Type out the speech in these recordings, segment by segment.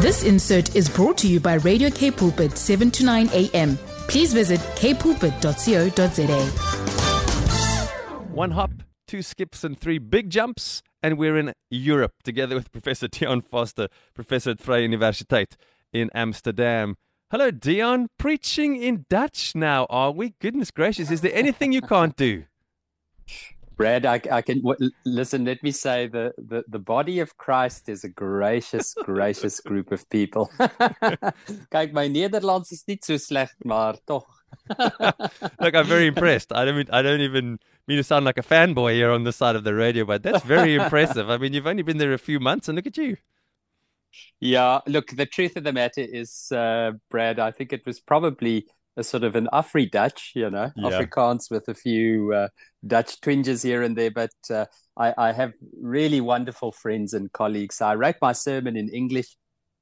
This insert is brought to you by Radio K Pulpit 7 to 9 a.m. Please visit kpulpit.co.za. One hop, two skips, and three big jumps, and we're in Europe together with Professor Dion Forster, Professor at Vrije Universiteit in Amsterdam. Hello, Dion. Preaching in Dutch now, are we? Goodness gracious, is there anything you can't do? Brad, I, I can w- listen. Let me say the, the the body of Christ is a gracious, gracious group of people. Kyk, my Nederlands is niet so slecht, maar toch. Look, I'm very impressed. I don't mean, I don't even mean to sound like a fanboy here on the side of the radio, but that's very impressive. I mean, you've only been there a few months, and look at you. Yeah, look, the truth of the matter is, uh, Brad, I think it was probably a sort of an Afri Dutch, you know, yeah. Afrikaans with a few uh, Dutch twinges here and there. But uh, I, I, have really wonderful friends and colleagues. So I wrote my sermon in English,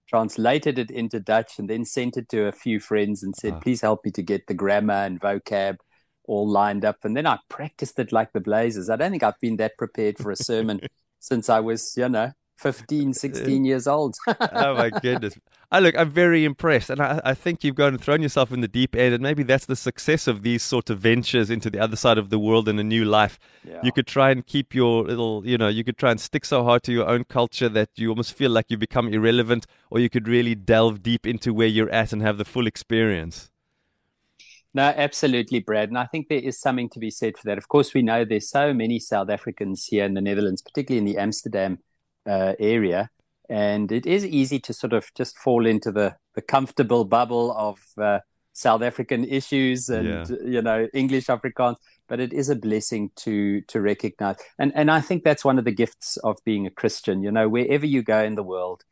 translated it into Dutch, and then sent it to a few friends and said, oh. please help me to get the grammar and vocab all lined up. And then I practiced it like the blazers. I don't think I've been that prepared for a sermon since I was, you know, 15, uh, 16 years old. oh my goodness. I look, I'm very impressed. And I, I, think you've gone and thrown yourself in the deep end. And maybe that's the success of these sort of ventures into the other side of the world and a new life. Yeah. You could try and keep your little, you know, you could try and stick so hard to your own culture that you almost feel like you become irrelevant, or you could really delve deep into where you're at and have the full experience. No, absolutely, Brad. And I think there is something to be said for that. Of course, we know there's so many South Africans here in the Netherlands, particularly in the Amsterdam uh, area. And it is easy to sort of just fall into the, the comfortable bubble of uh, South African issues and, yeah. you know, English Afrikaans. But it is a blessing to to recognize. And, and I think that's one of the gifts of being a Christian. You know, wherever you go in the world,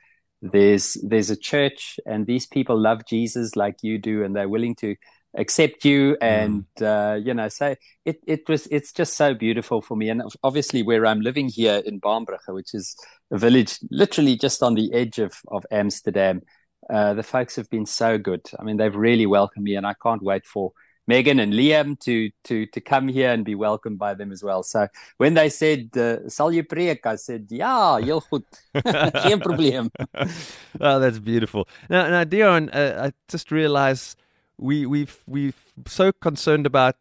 there's there's a church and these people love Jesus like you do and they're willing to accept you mm. and mm. uh, you know so it it was it's just so beautiful for me and obviously where i'm living here in Baambrugge which is a village literally just on the edge of of amsterdam uh, the folks have been so good i mean they've really welcomed me and i can't wait for Megan and Liam to to to come here and be welcomed by them as well. So when they said uh, "Sal je I said, "Yeah, heel goed, geen probleem." oh, that's beautiful. Now, now, Dion, uh, I just realized we we've we've so concerned about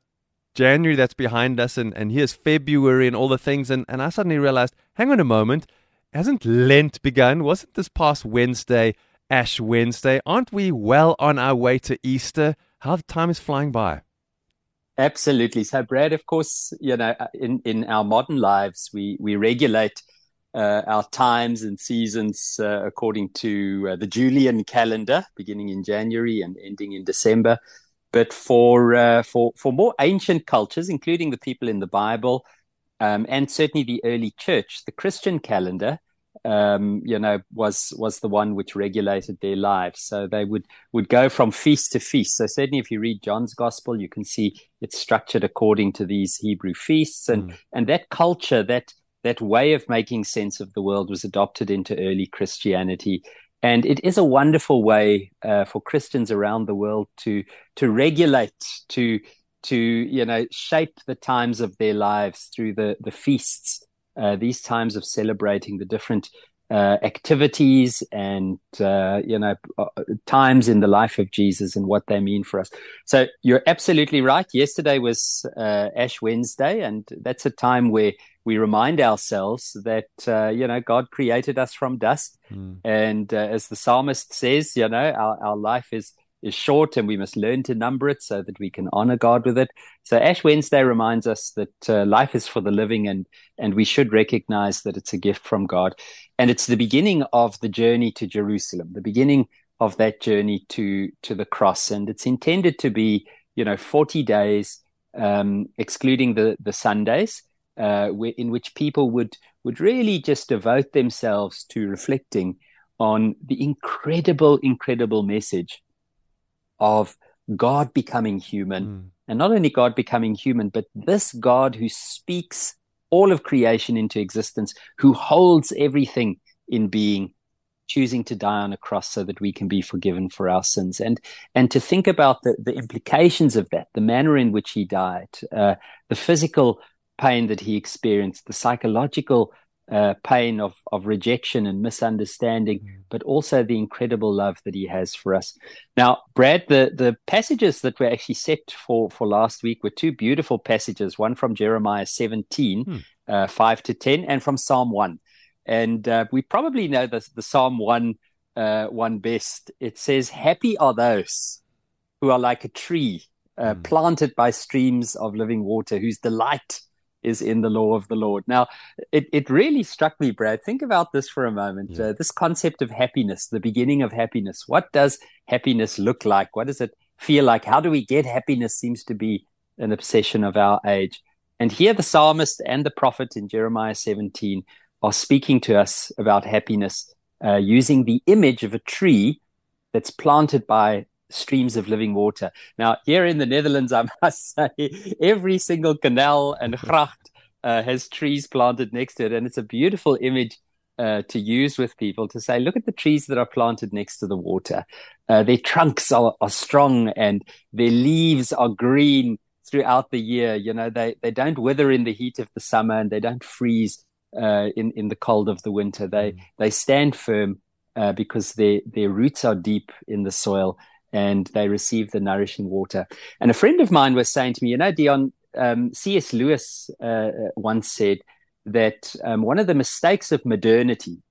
January that's behind us and, and here's February and all the things and, and I suddenly realized, hang on a moment, hasn't Lent begun? Wasn't this past Wednesday Ash Wednesday? Aren't we well on our way to Easter? How the time is flying by. Absolutely. So Brad, of course, you know, in, in our modern lives we we regulate uh, our times and seasons uh, according to uh, the Julian calendar, beginning in January and ending in December. But for uh, for for more ancient cultures, including the people in the Bible, um, and certainly the early church, the Christian calendar, um, you know, was was the one which regulated their lives. So they would would go from feast to feast. So certainly, if you read John's Gospel, you can see it's structured according to these Hebrew feasts, and mm. and that culture that that way of making sense of the world was adopted into early Christianity. And it is a wonderful way uh, for Christians around the world to to regulate, to to you know shape the times of their lives through the the feasts, uh, these times of celebrating the different uh, activities and uh, you know uh, times in the life of Jesus and what they mean for us. So you're absolutely right. Yesterday was uh, Ash Wednesday, and that's a time where we remind ourselves that uh, you know God created us from dust, mm. and uh, as the psalmist says, you know our our life is is short, and we must learn to number it so that we can honor God with it. So Ash Wednesday reminds us that uh, life is for the living, and and we should recognize that it's a gift from God, and it's the beginning of the journey to Jerusalem, the beginning of that journey to to the cross, and it's intended to be you know forty days, um, excluding the the Sundays uh, in which people would would really just devote themselves to reflecting on the incredible, incredible message of God becoming human, mm. and not only God becoming human, but this God who speaks all of creation into existence, who holds everything in being, choosing to die on a cross so that we can be forgiven for our sins, and and to think about the the implications of that, the manner in which He died, uh, the physical pain that he experienced, the psychological uh, pain of, of rejection and misunderstanding, mm. but also the incredible love that he has for us. Now, Brad, the, the passages that were actually set for, for last week were two beautiful passages, one from Jeremiah 17, mm. uh, 5 to 10, and from Psalm 1. And uh, we probably know the, the Psalm 1 uh, one best. It says, Happy are those who are like a tree uh, mm. planted by streams of living water, whose delight is in the law of the Lord. Now, it, it really struck me, Brad. Think about this for a moment. Yeah. Uh, this concept of happiness, the beginning of happiness. What does happiness look like? What does it feel like? How do we get happiness? Seems to be an obsession of our age. And here the psalmist and the prophet in Jeremiah 17 are speaking to us about happiness uh, using the image of a tree that's planted by streams of living water. Now, here in the Netherlands, I must say, every single canal and gracht uh, has trees planted next to it. And it's a beautiful image uh, to use with people to say, look at the trees that are planted next to the water. Uh, their trunks are, are strong and their leaves are green throughout the year. You know, they, they don't wither in the heat of the summer and they don't freeze uh, in, in the cold of the winter. They, mm. they stand firm uh, because their, their roots are deep in the soil and they receive the nourishing water. And a friend of mine was saying to me, you know, Dion, um, C.S. Lewis uh, once said that um, one of the mistakes of modernity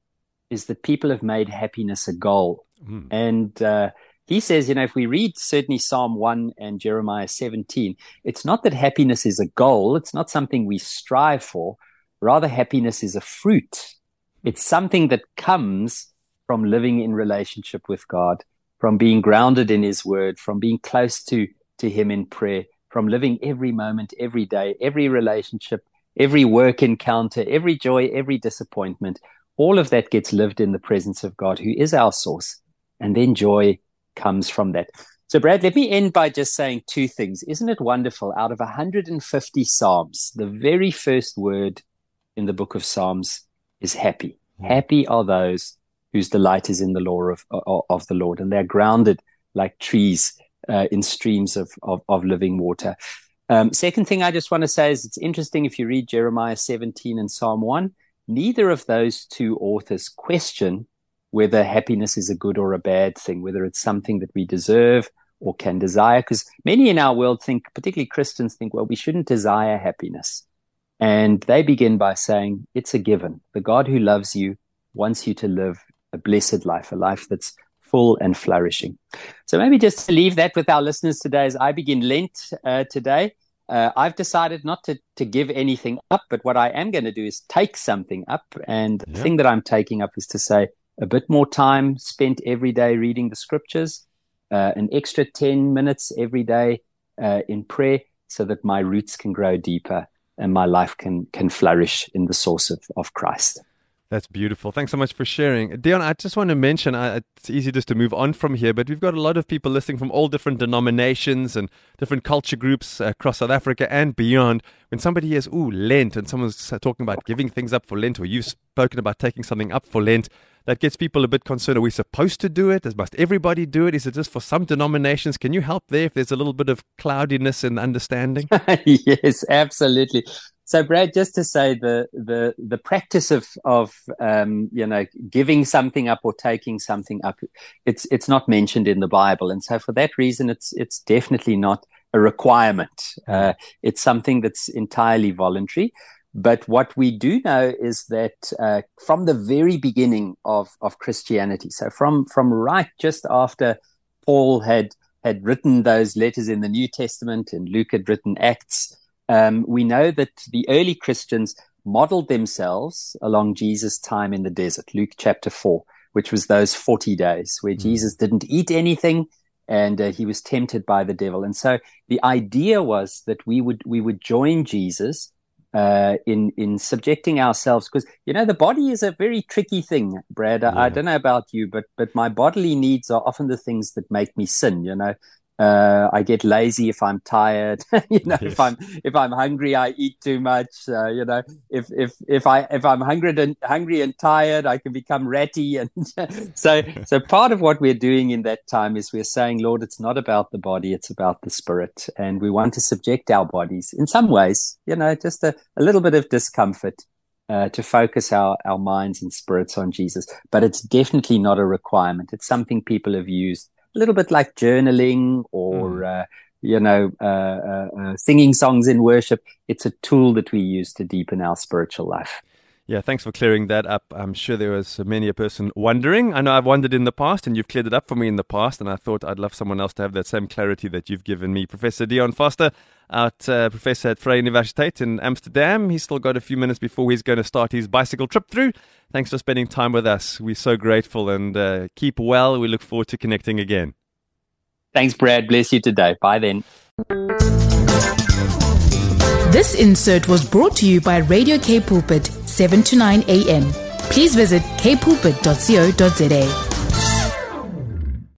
is that people have made happiness a goal. Mm. And uh, he says, you know, if we read certainly Psalm 1 and Jeremiah 17, it's not that happiness is a goal, it's not something we strive for. Rather, happiness is a fruit. It's something that comes from living in relationship with God from being grounded in his word, from being close to, to him in prayer, from living every moment, every day, every relationship, every work encounter, every joy, every disappointment. All of that gets lived in the presence of God, who is our source. And then joy comes from that. So, Brad, let me end by just saying two things. Isn't it wonderful? Out of 150 Psalms, the very first word in the book of Psalms is happy. Mm. Happy are those whose delight is in the law of, of, of the Lord. And they're grounded like trees uh, in streams of, of, of living water. Um, second thing I just want to say is it's interesting if you read Jeremiah 17 and Psalm 1, neither of those two authors question whether happiness is a good or a bad thing, whether it's something that we deserve or can desire. Because many in our world think, particularly Christians, think, well, we shouldn't desire happiness. And they begin by saying, it's a given. The God who loves you wants you to live a blessed life, a life that's full and flourishing. So maybe just to leave that with our listeners today as I begin Lent uh, today. Uh, I've decided not to, to give anything up, but what I am going to do is take something up. And the thing that I'm taking up is to say a bit more time spent every day reading the scriptures, uh, an extra 10 minutes every day uh, in prayer so that my roots can grow deeper and my life can, can flourish in the source of, of Christ. That's beautiful. Thanks so much for sharing. Dion, I just want to mention uh, it's easy just to move on from here, but we've got a lot of people listening from all different denominations and different culture groups across South Africa and beyond. When somebody hears, ooh, Lent, and someone's talking about giving things up for Lent, or you've spoken about taking something up for Lent, that gets people a bit concerned. Are we supposed to do it? Must everybody do it? Is it just for some denominations? Can you help there if there's a little bit of cloudiness in the understanding? yes, absolutely. So, Brad, just to say the the the practice of of um, you know giving something up or taking something up, it's it's not mentioned in the Bible, and so for that reason, it's it's definitely not a requirement. Uh, it's something that's entirely voluntary. But what we do know is that uh, from the very beginning of of Christianity, so from from right just after Paul had had written those letters in the New Testament and Luke had written Acts um, we know that the early Christians modeled themselves along Jesus' time in the desert, Luke chapter 4, which was those 40 days where mm. Jesus didn't eat anything and uh, he was tempted by the devil. And so the idea was that we would we would join Jesus uh, in in subjecting ourselves because you know the body is a very tricky thing, Brad. Yeah. I, I, don't know about you, but but my bodily needs are often the things that make me sin. You know, uh, I get lazy if I'm tired. you know, yes. if I'm if I'm hungry, I eat too much. Uh, you know, if if if I if I'm hungry and hungry and tired, I can become ratty. And so so part of what we're doing in that time is we're saying, Lord, it's not about the body, it's about the spirit, and we want to subject our bodies in some ways. You know, just a, a little bit of discomfort uh, to focus our, our minds and spirits on Jesus. But it's definitely not a requirement. It's something people have used a little bit like journaling or, mm. uh, you know, uh, uh, uh, singing songs in worship. It's a tool that we use to deepen our spiritual life. Yeah, thanks for clearing that up. I'm sure there was many a person wondering. I know I've wondered in the past, and you've cleared it up for me in the past, and I thought I'd love someone else to have that same clarity that you've given me. Professor Dion Forster, out uh, professor at Vrije Universiteit in Amsterdam. He's still got a few minutes before he's going to start his bicycle trip through. Thanks for spending time with us. We're so grateful, and uh, keep well. We look forward to connecting again. Thanks, Brad. Bless you today. Bye then. This insert was brought to you by Radio K Pulpit, 7 to 9 a.m. Please visit kpulpit.co.za.